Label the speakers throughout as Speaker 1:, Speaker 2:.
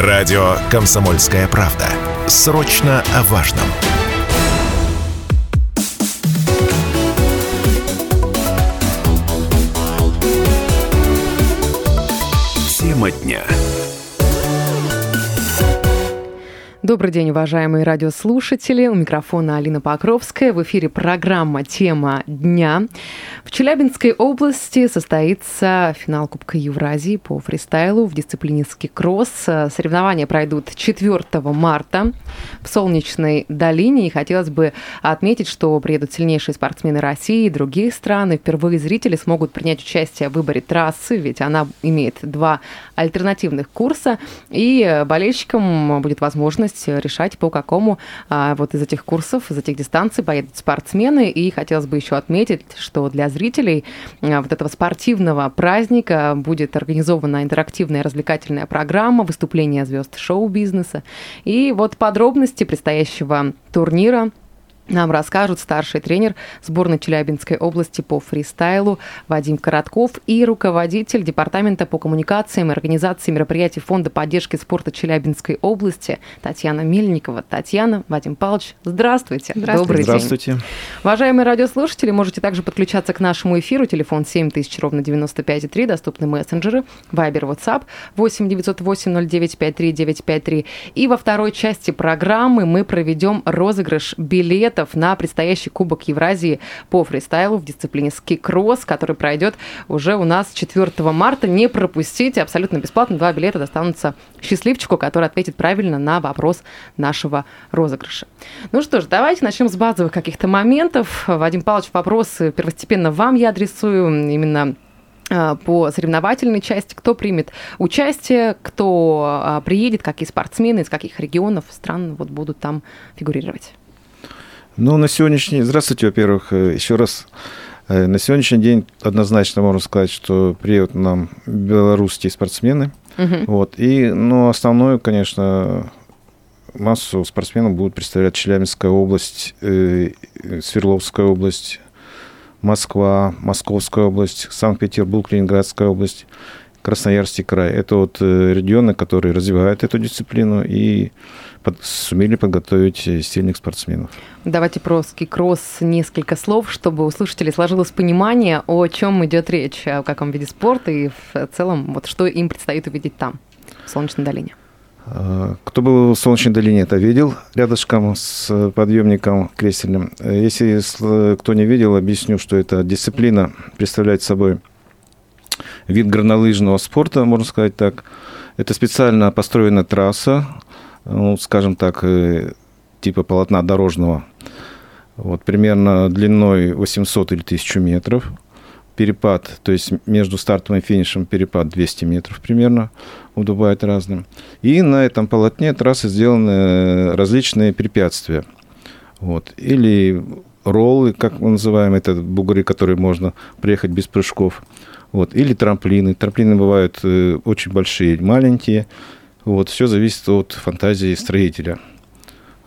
Speaker 1: Радио «Комсомольская правда». Срочно о важном. Тема дня.
Speaker 2: Добрый день, уважаемые радиослушатели. У микрофона Алина Покровская. В эфире программа «Тема дня». В Челябинской области состоится финал Кубка Евразии по фристайлу в дисциплине ски-кросс. Соревнования пройдут 4 марта в Солнечной долине. И хотелось бы отметить, что приедут сильнейшие спортсмены России и других стран. И впервые зрители смогут принять участие в выборе трассы, ведь она имеет два альтернативных курса. И болельщикам будет возможность возможность решать, по какому а, вот из этих курсов, из этих дистанций поедут спортсмены. И хотелось бы еще отметить, что для зрителей а, вот этого спортивного праздника будет организована интерактивная развлекательная программа, выступления звезд шоу-бизнеса. И вот подробности предстоящего турнира нам расскажут старший тренер сборной Челябинской области по фристайлу Вадим Коротков и руководитель Департамента по коммуникациям и организации мероприятий Фонда поддержки спорта Челябинской области Татьяна Мельникова. Татьяна, Вадим Павлович, здравствуйте.
Speaker 3: Здравствуйте.
Speaker 2: Добрый
Speaker 3: здравствуйте.
Speaker 2: день. Уважаемые радиослушатели, можете также подключаться к нашему эфиру. Телефон 7000, ровно 95,3, доступны мессенджеры, Вайбер, WhatsApp 8 908 0953 953. И во второй части программы мы проведем розыгрыш билета билетов на предстоящий Кубок Евразии по фристайлу в дисциплине ски-кросс, который пройдет уже у нас 4 марта. Не пропустите, абсолютно бесплатно. Два билета достанутся счастливчику, который ответит правильно на вопрос нашего розыгрыша. Ну что ж, давайте начнем с базовых каких-то моментов. Вадим Павлович, вопросы первостепенно вам я адресую именно а, по соревновательной части, кто примет участие, кто а, приедет, какие спортсмены, из каких регионов, стран вот будут там фигурировать.
Speaker 3: Ну, на сегодняшний... Здравствуйте, во-первых, э, еще раз. Э, на сегодняшний день однозначно можно сказать, что приедут нам белорусские спортсмены. Угу. Вот. И, ну, основную, конечно, массу спортсменов будут представлять Челябинская область, э, Свердловская область, Москва, Московская область, Санкт-Петербург, Ленинградская область, Красноярский край. Это вот э, регионы, которые развивают эту дисциплину и под, сумели подготовить сильных спортсменов.
Speaker 2: Давайте про ски-кросс несколько слов, чтобы у слушателей сложилось понимание, о чем идет речь, о каком виде спорта и в целом, вот что им предстоит увидеть там, в Солнечной долине.
Speaker 3: А, кто был в Солнечной долине, это видел рядышком с подъемником кресельным. Если кто не видел, объясню, что это дисциплина представляет собой вид горнолыжного спорта, можно сказать так. Это специально построенная трасса, ну, скажем так, э, типа полотна дорожного, вот, примерно длиной 800 или 1000 метров. Перепад, то есть между стартом и финишем перепад 200 метров примерно, бывает разным. И на этом полотне трассы сделаны различные препятствия. Вот. Или роллы, как мы называем, это бугры, которые можно приехать без прыжков. Вот. Или трамплины. Трамплины бывают э, очень большие, маленькие. Вот, все зависит от фантазии строителя.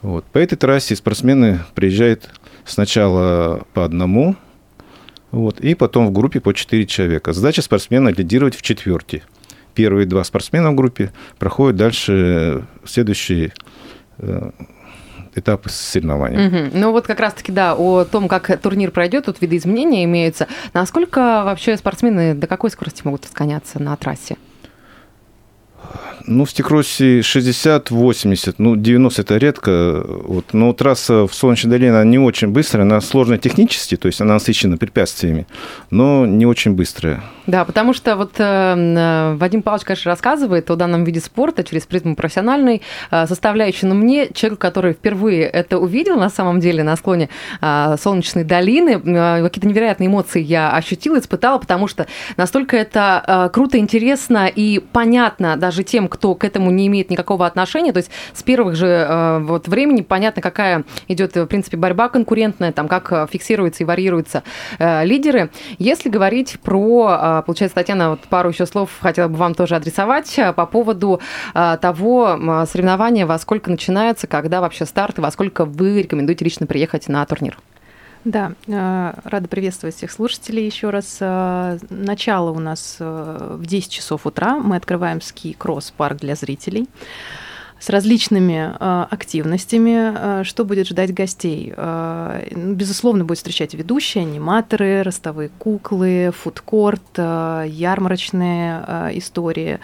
Speaker 3: Вот. По этой трассе спортсмены приезжают сначала по одному, вот, и потом в группе по четыре человека. Задача спортсмена лидировать в четверте. Первые два спортсмена в группе проходят дальше следующие э, этапы соревнований.
Speaker 2: Угу. Ну вот как раз-таки, да, о том, как турнир пройдет, тут виды изменения имеются. Насколько вообще спортсмены до какой скорости могут разгоняться на трассе?
Speaker 3: Ну, в стикроссе 60-80, ну, 90 это редко. Вот. Но трасса в Солнечной долине, она не очень быстрая, она сложная технически, то есть она насыщена препятствиями, но не очень быстрая.
Speaker 2: Да, потому что вот э, Вадим Павлович, конечно, рассказывает о данном виде спорта через призму профессиональной э, составляющей, но мне, человек, который впервые это увидел на самом деле на склоне э, Солнечной долины, э, какие-то невероятные эмоции я ощутила, испытала, потому что настолько это э, круто, интересно и понятно даже тем, кто к этому не имеет никакого отношения. То есть с первых же э, вот времени понятно, какая идет, в принципе, борьба конкурентная, там, как э, фиксируются и варьируются э, лидеры. Если говорить про, получается, Татьяна, вот пару еще слов хотела бы вам тоже адресовать по поводу того соревнования, во сколько начинается, когда вообще старт, и во сколько вы рекомендуете лично приехать на турнир.
Speaker 4: Да, э, рада приветствовать всех слушателей еще раз. Э, начало у нас э, в 10 часов утра. Мы открываем ски-кросс-парк для зрителей с различными э, активностями, э, что будет ждать гостей. Э, безусловно, будет встречать ведущие, аниматоры, ростовые куклы, фудкорт, ярмарочные истории.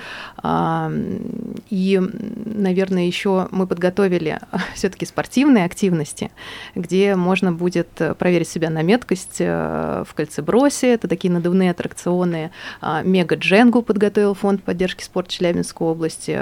Speaker 4: И, наверное, еще мы подготовили все-таки спортивные активности, где можно будет проверить себя на меткость в кольцебросе. Это такие надувные аттракционы. Э, Мега-дженгу подготовил фонд поддержки спорта Челябинской области.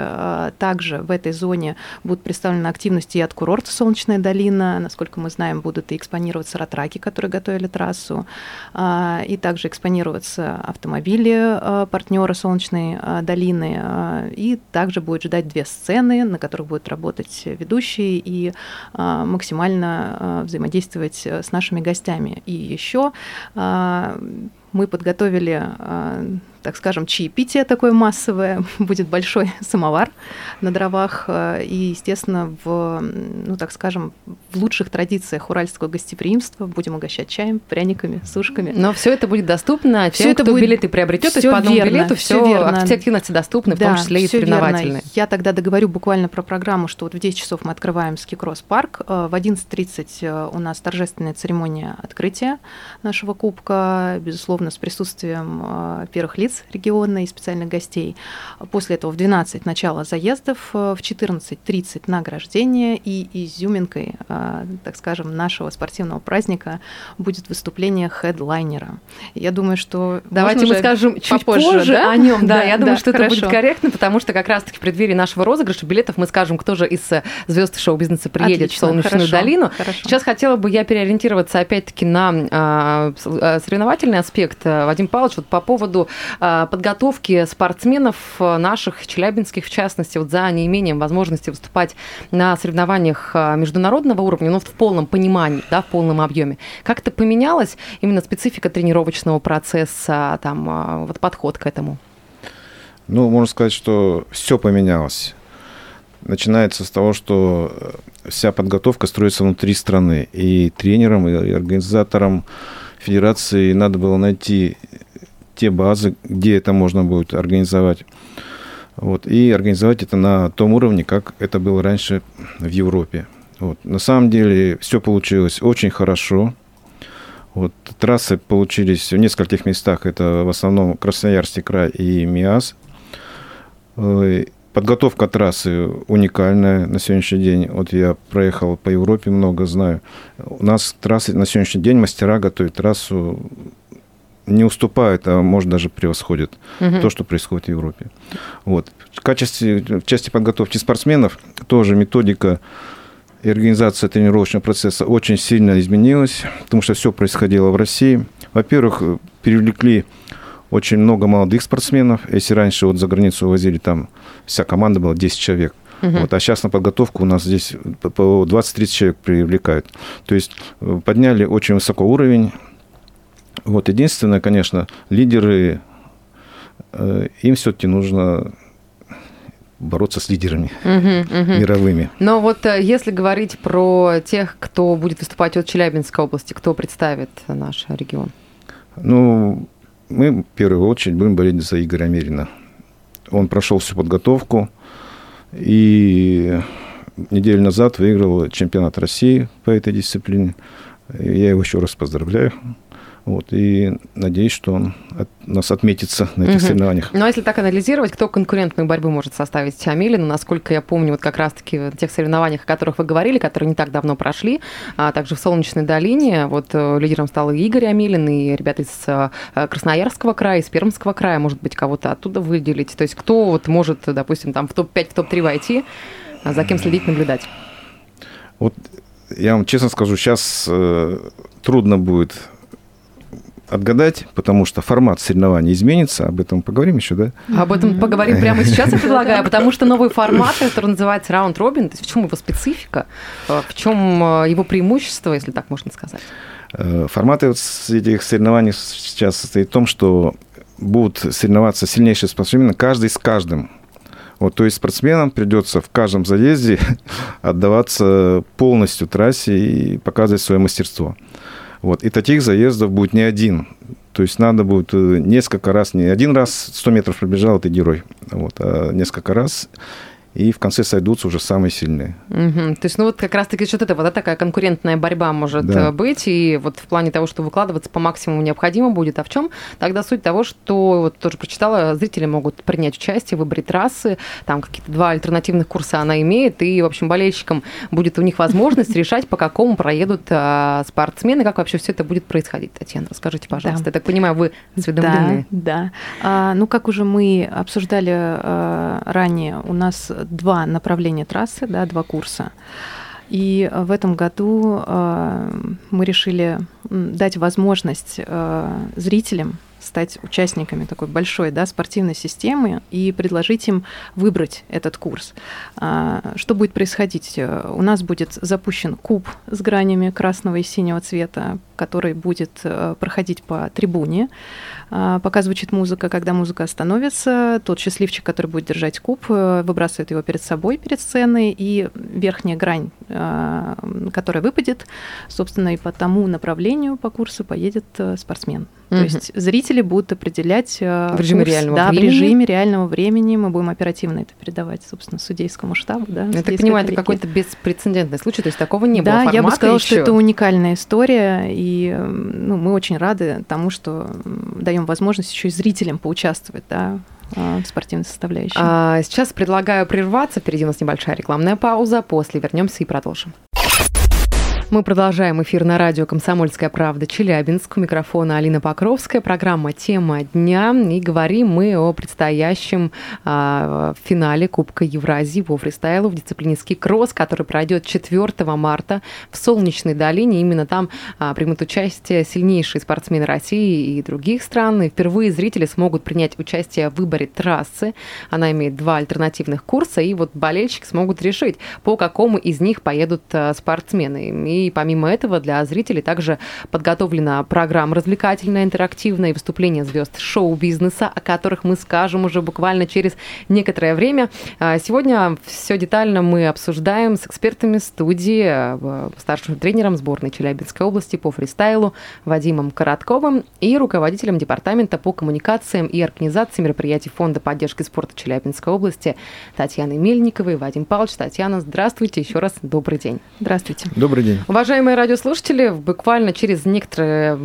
Speaker 4: Также в этой зоне зоне будут представлены активности и от курорта «Солнечная долина». Насколько мы знаем, будут и экспонироваться ратраки, которые готовили трассу, а, и также экспонироваться автомобили а, партнера «Солнечной а, долины». И также будет ждать две сцены, на которых будут работать ведущие и максимально взаимодействовать с нашими гостями. И еще мы подготовили так скажем, чаепитие такое массовое, будет большой самовар на дровах, э, и, естественно, в, ну, так скажем, в лучших традициях уральского гостеприимства будем угощать чаем, пряниками, сушками.
Speaker 2: Но все это будет доступно все тем, это кто будет... билеты приобретет, то есть по одному верно, билету все, верно. все активности доступны, в да, том числе и соревновательные.
Speaker 4: Я тогда договорю буквально про программу, что вот в 10 часов мы открываем ски-кросс-парк, э, в 11.30 э, у нас торжественная церемония открытия нашего кубка, безусловно, с присутствием первых лиц региона и специальных гостей. После этого в 12 начало заездов, э, в 14.30 награждение и изюминкой, э, так скажем, нашего спортивного праздника будет выступление хедлайнера. Я думаю, что
Speaker 2: давайте мы скажем чуть попозже, позже да? о нем. Да, да я думаю, да, что хорошо. это будет корректно, потому что как раз-таки в преддверии нашего розыгрыша билетов мы скажем, кто же из э, звезд шоу-бизнеса приедет Отлично, в Солнечную хорошо, долину. Хорошо. Сейчас хотела бы я переориентироваться опять-таки на э, соревновательный аспект. Вадим Павлович, вот по поводу подготовки спортсменов э, наших, челябинских в частности, вот за неимением возможности выступать на соревнованиях э, международного уровня, но в полном понимании, да, в полном объеме. Как это поменялось именно специфика тренировочного процесса, там, вот подход к этому?
Speaker 3: Ну, можно сказать, что все поменялось. Начинается с того, что вся подготовка строится внутри страны. И тренерам, и организаторам федерации надо было найти те базы, где это можно будет организовать. Вот, и организовать это на том уровне, как это было раньше в Европе. Вот. На самом деле все получилось очень хорошо. Вот, трассы получились в нескольких местах. Это в основном Красноярский край и МИАС. Подготовка трассы уникальная на сегодняшний день. Вот я проехал по Европе много, знаю. У нас трассы на сегодняшний день мастера готовят трассу не уступают, а может даже превосходят угу. то, что происходит в Европе. Вот. В, качестве, в части подготовки спортсменов тоже методика и организация тренировочного процесса очень сильно изменилась, потому что все происходило в России. Во-первых, привлекли очень много молодых спортсменов. Если раньше вот за границу возили, там вся команда была 10 человек. Uh-huh. Вот, а сейчас на подготовку у нас здесь по 20-30 человек привлекают. То есть э, подняли очень высокий уровень, вот, единственное, конечно, лидеры, э, им все-таки нужно бороться с лидерами uh-huh, uh-huh. мировыми.
Speaker 2: Но вот э, если говорить про тех, кто будет выступать от Челябинской области, кто представит наш регион?
Speaker 3: Ну, мы в первую очередь будем болеть за Игоря Мерина. Он прошел всю подготовку и неделю назад выиграл чемпионат России по этой дисциплине. Я его еще раз поздравляю. Вот, и надеюсь, что он от, нас отметится на этих угу. соревнованиях.
Speaker 2: Ну, а если так анализировать, кто конкурентную борьбу может составить Амелину? Насколько я помню, вот как раз-таки в тех соревнованиях, о которых вы говорили, которые не так давно прошли, а также в Солнечной долине, вот э, лидером стал Игорь Амелин, и ребята из э, Красноярского края, из Пермского края, может быть, кого-то оттуда выделить. То есть кто вот может, допустим, там в топ-5, в топ-3 войти, а за кем следить, наблюдать?
Speaker 3: Вот я вам честно скажу, сейчас э, трудно будет отгадать, потому что формат соревнований изменится. Об этом поговорим еще, да?
Speaker 2: Об этом поговорим прямо сейчас, я предлагаю, потому что новый формат, который называется раунд робин, то есть в чем его специфика, э, в чем э, его преимущество, если так можно сказать?
Speaker 3: Э, форматы этих соревнований сейчас состоит в том, что будут соревноваться сильнейшие спортсмены, каждый с каждым. Вот, то есть спортсменам придется в каждом заезде отдаваться полностью трассе и показывать свое мастерство. Вот. И таких заездов будет не один. То есть надо будет несколько раз, не один раз 100 метров пробежал, ты герой. Вот, а несколько раз и в конце сойдутся уже самые сильные.
Speaker 2: Угу. То есть, ну вот как раз-таки что-то это, вот да, такая конкурентная борьба может да. Э, быть, и вот в плане того, что выкладываться по максимуму необходимо будет. А в чем тогда суть того, что вот тоже прочитала, зрители могут принять участие, выбрать трассы, там какие-то два альтернативных курса она имеет, и, в общем, болельщикам будет у них возможность решать, по какому проедут а, спортсмены, как вообще все это будет происходить. Татьяна, расскажите, пожалуйста. Да. Я так понимаю, вы осведомлены.
Speaker 4: Да, да. А, ну, как уже мы обсуждали а, ранее, у нас два направления трассы, да, два курса. И в этом году э, мы решили дать возможность э, зрителям стать участниками такой большой да, спортивной системы и предложить им выбрать этот курс. А, что будет происходить? У нас будет запущен куб с гранями красного и синего цвета, который будет э, проходить по трибуне. А, пока звучит музыка, когда музыка остановится, тот счастливчик, который будет держать куб, э, выбрасывает его перед собой, перед сценой, и верхняя грань, а, которая выпадет, собственно, и по тому направлению по курсу поедет э, спортсмен. То угу. есть зрители будут определять
Speaker 2: э, в режиме
Speaker 4: курс,
Speaker 2: реального
Speaker 4: да,
Speaker 2: времени.
Speaker 4: в режиме реального времени. Мы будем оперативно это передавать, собственно, судейскому штабу. Да,
Speaker 2: я так понимаю, это какой-то беспрецедентный случай, то есть такого не
Speaker 4: да,
Speaker 2: было.
Speaker 4: Да, я бы сказала,
Speaker 2: еще.
Speaker 4: что это уникальная история, и ну, мы очень рады тому, что даем возможность еще и зрителям поучаствовать, да, в спортивной составляющей.
Speaker 2: А, сейчас предлагаю прерваться. Впереди у нас небольшая рекламная пауза. После вернемся и продолжим. Мы продолжаем эфир на радио «Комсомольская правда» Челябинск. У микрофона Алина Покровская. Программа «Тема дня». И говорим мы о предстоящем а, финале Кубка Евразии по фристайлу в дисциплине ски-кросс, который пройдет 4 марта в Солнечной долине. Именно там а, примут участие сильнейшие спортсмены России и других стран. И впервые зрители смогут принять участие в выборе трассы. Она имеет два альтернативных курса. И вот болельщики смогут решить, по какому из них поедут а, спортсмены. И и помимо этого для зрителей также подготовлена программа развлекательная, интерактивная и выступление звезд шоу-бизнеса, о которых мы скажем уже буквально через некоторое время. А, сегодня все детально мы обсуждаем с экспертами студии, э, старшим тренером сборной Челябинской области по фристайлу Вадимом Коротковым и руководителем департамента по коммуникациям и организации мероприятий Фонда поддержки спорта Челябинской области Татьяной Мельниковой. Вадим Павлович, Татьяна, здравствуйте. Еще раз добрый день.
Speaker 4: Здравствуйте.
Speaker 3: Добрый день.
Speaker 2: Уважаемые радиослушатели, буквально через некоторые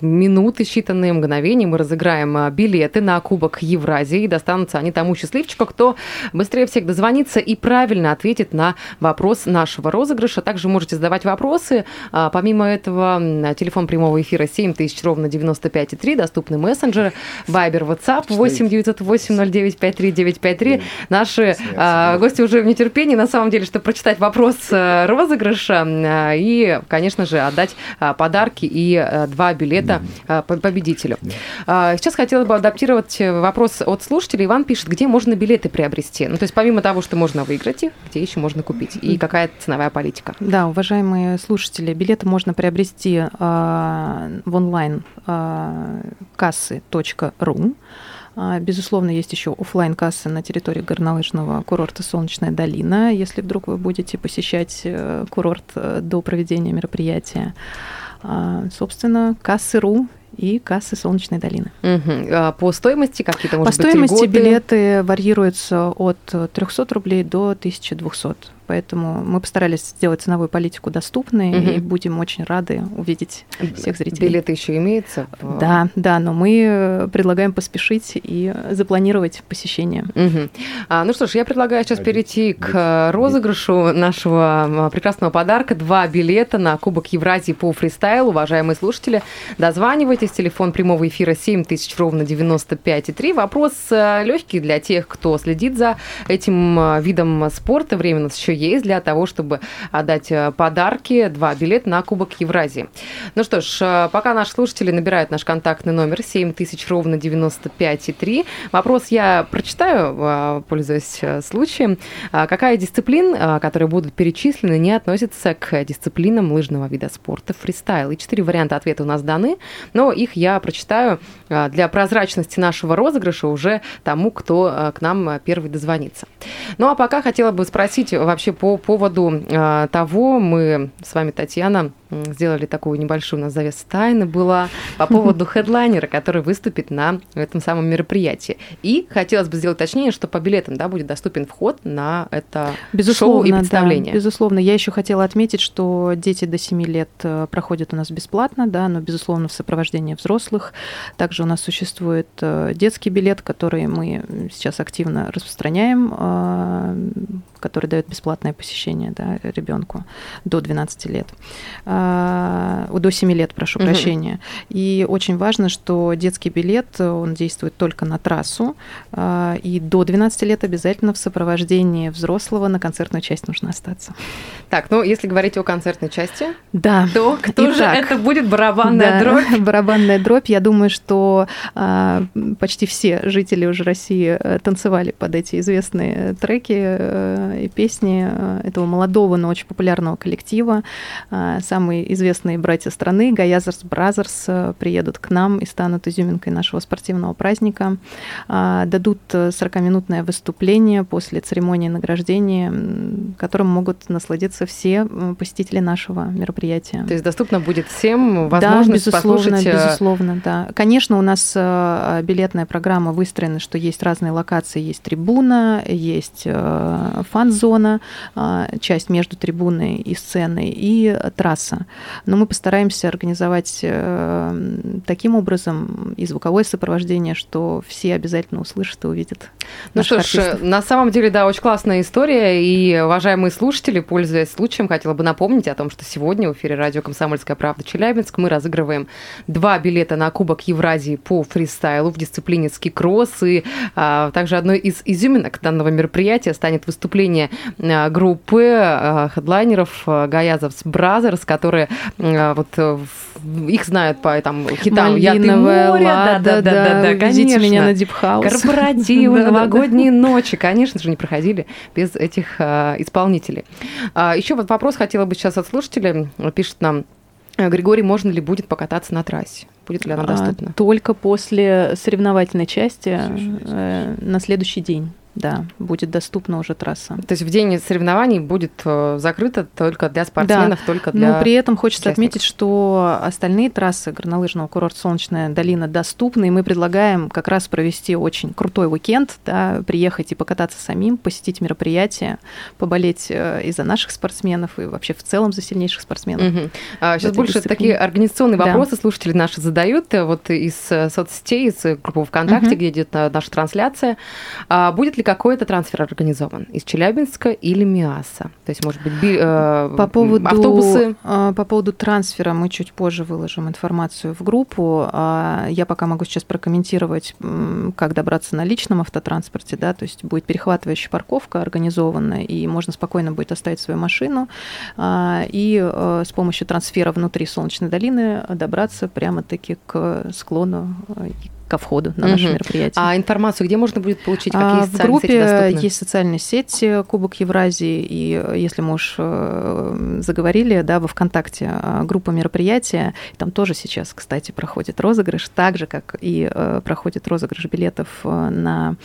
Speaker 2: минуты, считанные мгновения мы разыграем а, билеты на Кубок Евразии. И достанутся они тому счастливчику, кто быстрее всех дозвонится и правильно ответит на вопрос нашего розыгрыша. Также можете задавать вопросы. А, помимо этого, телефон прямого эфира 7000 ровно 95,3, доступны мессенджеры, Вайбер, WhatsApp 8 908 09 53 953. Наши а, гости уже в нетерпении, на самом деле, чтобы прочитать вопрос э, розыгрыша и, конечно же, отдать а, подарки и а, два билета а, победителю. Сейчас хотела бы адаптировать вопрос от слушателей. Иван пишет, где можно билеты приобрести? Ну, то есть помимо того, что можно выиграть их, где еще можно купить? И какая ценовая политика?
Speaker 4: Да, уважаемые слушатели, билеты можно приобрести в онлайн кассы.ру. Безусловно, есть еще офлайн кассы на территории горнолыжного курорта Солнечная долина, если вдруг вы будете посещать э, курорт э, до проведения мероприятия. Собственно, кассы.ру и кассы Солнечной долины.
Speaker 2: Угу. по стоимости какие-то, может
Speaker 4: По быть, стоимости льготы? билеты варьируются от 300 рублей до 1200. Поэтому мы постарались сделать ценовую политику доступной угу. и будем очень рады увидеть всех зрителей.
Speaker 2: Билеты еще имеются?
Speaker 4: Да, да, но мы предлагаем поспешить и запланировать посещение.
Speaker 2: Угу. А, ну что ж, я предлагаю сейчас перейти к розыгрышу нашего а, прекрасного подарка. Два билета на Кубок Евразии по фристайлу. Уважаемые слушатели, дозванивайтесь. Телефон прямого эфира 7000 ровно 95,3. Вопрос а, легкий для тех, кто следит за этим видом спорта. Время у нас еще есть для того, чтобы отдать э, подарки, два билета на Кубок Евразии. Ну что ж, э, пока наши слушатели набирают наш контактный номер 7000 ровно 95,3. Вопрос я прочитаю, э, пользуясь случаем. Какая дисциплин, которые будут перечислены, не относится к дисциплинам лыжного вида спорта фристайл? И четыре варианта ответа у нас даны, но их я прочитаю для прозрачности нашего розыгрыша уже тому, кто к нам первый дозвонится. Ну а пока хотела бы спросить вообще вообще по поводу э, того, мы с вами, Татьяна, сделали такую небольшую у нас завесу тайны была по поводу хедлайнера, который выступит на этом самом мероприятии. И хотелось бы сделать точнее, что по билетам да, будет доступен вход на это безусловно, шоу и представление.
Speaker 4: Да, безусловно. Я еще хотела отметить, что дети до 7 лет э, проходят у нас бесплатно, да, но, безусловно, в сопровождении взрослых. Также у нас существует э, детский билет, который мы сейчас активно распространяем, э, который дает бесплатное посещение да, ребенку до 12 лет. А, до 7 лет, прошу угу. прощения. И очень важно, что детский билет, он действует только на трассу, а, и до 12 лет обязательно в сопровождении взрослого на концертную часть нужно остаться.
Speaker 2: Так, ну если говорить о концертной части,
Speaker 4: да.
Speaker 2: то кто Итак, же это будет барабанная да, дробь?
Speaker 4: Барабанная дробь. Я думаю, что а, почти все жители уже России э, танцевали под эти известные треки э, и песни э, этого молодого, но очень популярного коллектива. Самый самые известные братья страны, Gayazovs Brothers, э, приедут к нам и станут изюминкой нашего спортивного праздника. Дадут 40-минутное э, выступление после церемонии награждения, которым могут насладиться все посетители нашего мероприятия.
Speaker 2: То есть доступно будет всем возможность
Speaker 4: да, безусловно,
Speaker 2: послушать...
Speaker 4: Э, безусловно, да. Конечно, у нас билетная программа выстроена, что есть разные локации. Есть трибуна, есть фан-зона, часть между трибуной и сценой, и трасса. Но мы постараемся организовать э, таким образом и звуковое сопровождение, что все обязательно услышат и увидят.
Speaker 2: Ну что ж, артистов. на самом деле, да, очень классная история. И, уважаемые слушатели, пользуясь случаем, хотела бы напомнить о том, что сегодня в эфире радио «Комсомольская правда» Челябинск мы разыгрываем два билета на Кубок Евразии по фристайлу в дисциплине ски-кросс. И а, также одной из изюминок данного мероприятия станет выступление а, группы а, хедлайнеров а, Gayazovs Brothers, которые э, вот э, их знают по там хитам
Speaker 4: «Я ты море», да, да, да, да, да,
Speaker 2: конечно.
Speaker 4: меня на House.
Speaker 2: Корпоративы, новогодние ночи, конечно же, не проходили без этих э, исполнителей. А, Еще вот вопрос хотела бы сейчас от слушателя, пишет нам Григорий, можно ли будет покататься на трассе? Будет ли она а, доступна?
Speaker 4: Только после соревновательной части э, на следующий день да, будет доступна уже трасса.
Speaker 2: То есть в день соревнований будет э, закрыто только для спортсменов, да. только для
Speaker 4: Но при этом хочется отметить, что остальные трассы горнолыжного курорта «Солнечная долина» доступны, и мы предлагаем как раз провести очень крутой уикенд, да, приехать и покататься самим, посетить мероприятие, поболеть э, и за наших спортсменов, и вообще в целом за сильнейших спортсменов.
Speaker 2: Угу. А, сейчас больше дисциплине. такие организационные вопросы да. слушатели наши задают, э, вот из соцсетей, из группы ВКонтакте, угу. где идет наша трансляция. А будет ли какой-то трансфер организован из Челябинска или МИАСа? То есть, может быть, би, э,
Speaker 4: по поводу, автобусы? Э, по поводу трансфера мы чуть позже выложим информацию в группу. А я пока могу сейчас прокомментировать, как добраться на личном автотранспорте. Да? То есть будет перехватывающая парковка организована, и можно спокойно будет оставить свою машину а, и э, с помощью трансфера внутри Солнечной долины добраться прямо-таки к склону э, ко входу на наше угу. мероприятие.
Speaker 2: А информацию где можно будет получить? Какие
Speaker 4: а, в группе доступны? есть социальные сети Кубок Евразии, и э, если мы уж э, заговорили, да, во ВКонтакте а, группа мероприятия, там тоже сейчас, кстати, проходит розыгрыш, так же, как и э, проходит розыгрыш билетов на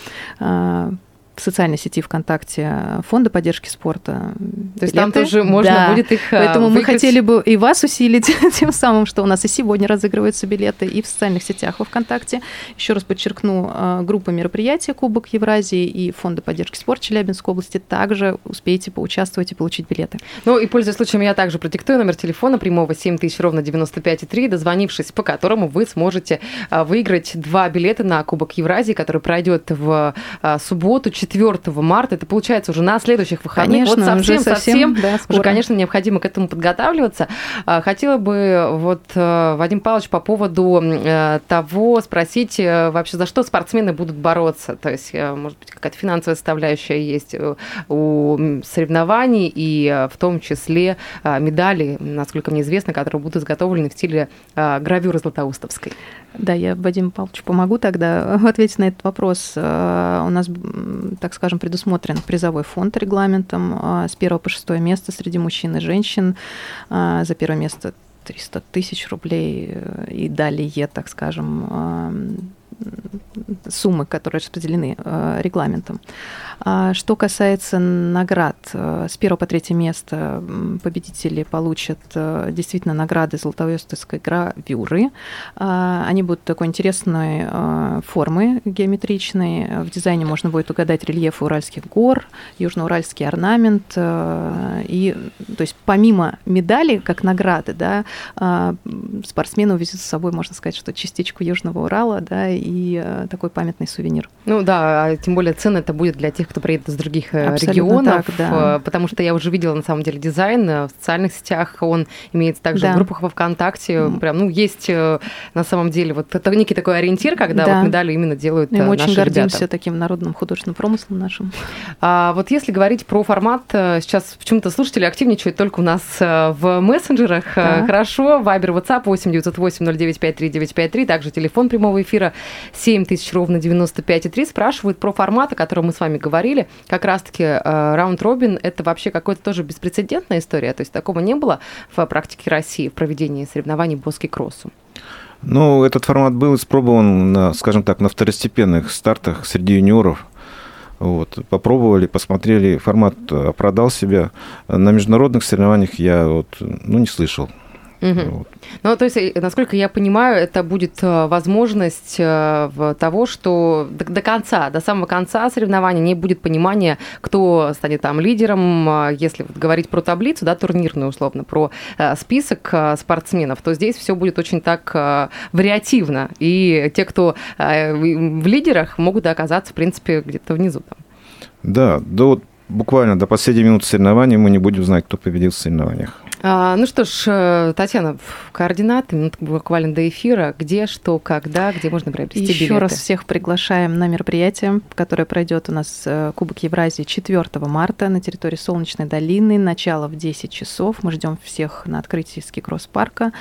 Speaker 4: в социальной сети ВКонтакте Фонда поддержки спорта.
Speaker 2: То есть там тоже можно да. будет их
Speaker 4: а, Поэтому выиграть. мы хотели бы и вас усилить тем самым, что у нас и сегодня разыгрываются билеты, и в социальных сетях во ВКонтакте. Еще раз подчеркну, а, группа мероприятий Кубок Евразии и Фонда поддержки спорта Челябинской области также успеете поучаствовать и получить билеты.
Speaker 2: Ну и пользуясь случаем, я также продиктую номер телефона прямого 7000 ровно 95,3, дозвонившись по которому вы сможете выиграть два билета на Кубок Евразии, который пройдет в субботу, 4 марта, это получается уже на следующих выходных.
Speaker 4: Конечно, вот совсем, уже совсем,
Speaker 2: да, уже, конечно, необходимо к этому подготавливаться. А, хотела бы вот э, Вадим Павлович по поводу э, того спросить э, вообще, за что спортсмены будут бороться. То есть, может быть, какая-то финансовая составляющая есть у соревнований и в том числе медали, насколько мне известно, которые будут изготовлены в стиле гравюры Златоустовской.
Speaker 4: Да, я Вадим Павлович помогу тогда ответить на этот вопрос. У нас так скажем, предусмотрен призовой фонд регламентом а, с первого по шестое место среди мужчин и женщин. А, за первое место 300 тысяч рублей э, и далее, так скажем, суммы, которые распределены регламентом. А что касается наград, с первого по третье место победители получат действительно награды Золотоверстовской гравюры. Они будут такой интересной формы геометричной. В дизайне можно будет угадать рельефы Уральских гор, южноуральский орнамент. И, то есть помимо медали, как награды, да, спортсмены увезут с собой, можно сказать, что частичку Южного Урала, да, и э, такой памятный сувенир.
Speaker 2: Ну да, а тем более ценно это будет для тех, кто приедет из других э, Абсолютно регионов, так, да. Э, потому что я уже видела на самом деле дизайн в социальных сетях, он имеется также да. в группах во ВКонтакте, mm. прям, ну, есть на самом деле вот это некий такой ориентир, когда да. вот медали именно делают
Speaker 4: Мы
Speaker 2: наши
Speaker 4: очень гордимся
Speaker 2: ребята.
Speaker 4: таким народным художественным промыслом нашим.
Speaker 2: А вот если говорить про формат, сейчас почему-то слушатели активничают только у нас в мессенджерах. Да. Хорошо, Вайбер, WhatsApp 8 908 0953 953, также телефон прямого эфира 7000 ровно 95,3. Спрашивают про формат, о котором мы с вами говорили. Как раз-таки раунд-робин – это вообще какая-то тоже беспрецедентная история. То есть такого не было в практике России в проведении соревнований по ски-кроссу.
Speaker 3: Ну, этот формат был испробован, на, скажем так, на второстепенных стартах среди юниоров. Вот, попробовали, посмотрели, формат оправдал себя. На международных соревнованиях я вот, ну, не слышал
Speaker 2: Угу. Вот. Ну, то есть, насколько я понимаю, это будет э, возможность э, того, что до, до конца, до самого конца соревнования не будет понимания, кто станет там лидером. Э, если говорить про таблицу, да, турнирную условно, про список спортсменов, то здесь все будет очень так вариативно. И те, кто в лидерах, могут оказаться, в принципе, где-то внизу там.
Speaker 3: Да, до, буквально до последней минуты соревнований мы не будем знать, кто победил в соревнованиях.
Speaker 2: А, ну что ж, э, Татьяна, координаты, минут буквально до эфира, где, что, когда, где можно приобрести
Speaker 4: Еще
Speaker 2: билеты?
Speaker 4: Еще раз всех приглашаем на мероприятие, которое пройдет у нас э, Кубок Евразии 4 марта на территории Солнечной долины. Начало в 10 часов. Мы ждем всех на открытии ски-кросс-парка.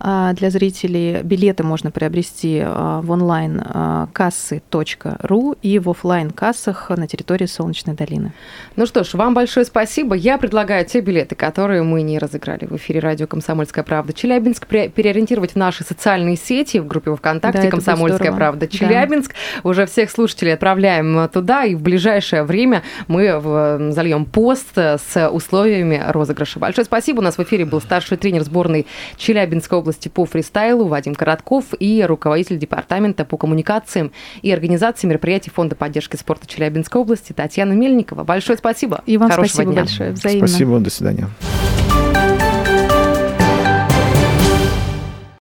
Speaker 4: А, для зрителей билеты можно приобрести а, в онлайн кассы.ру и в офлайн кассах на территории Солнечной долины.
Speaker 2: Ну что ж, вам большое спасибо. Я предлагаю те билеты, которые мы не разыграли играли в эфире радио «Комсомольская правда» Челябинск, переориентировать в наши социальные сети в группе ВКонтакте да, «Комсомольская правда» Челябинск. Да. Уже всех слушателей отправляем туда, и в ближайшее время мы зальем пост с условиями розыгрыша. Большое спасибо. У нас в эфире был старший тренер сборной Челябинской области по фристайлу Вадим Коротков и руководитель департамента по коммуникациям и организации мероприятий Фонда поддержки спорта Челябинской области Татьяна Мельникова. Большое спасибо.
Speaker 4: И вам Хорошего спасибо дня. большое.
Speaker 3: Взаимно. Спасибо. До свидания.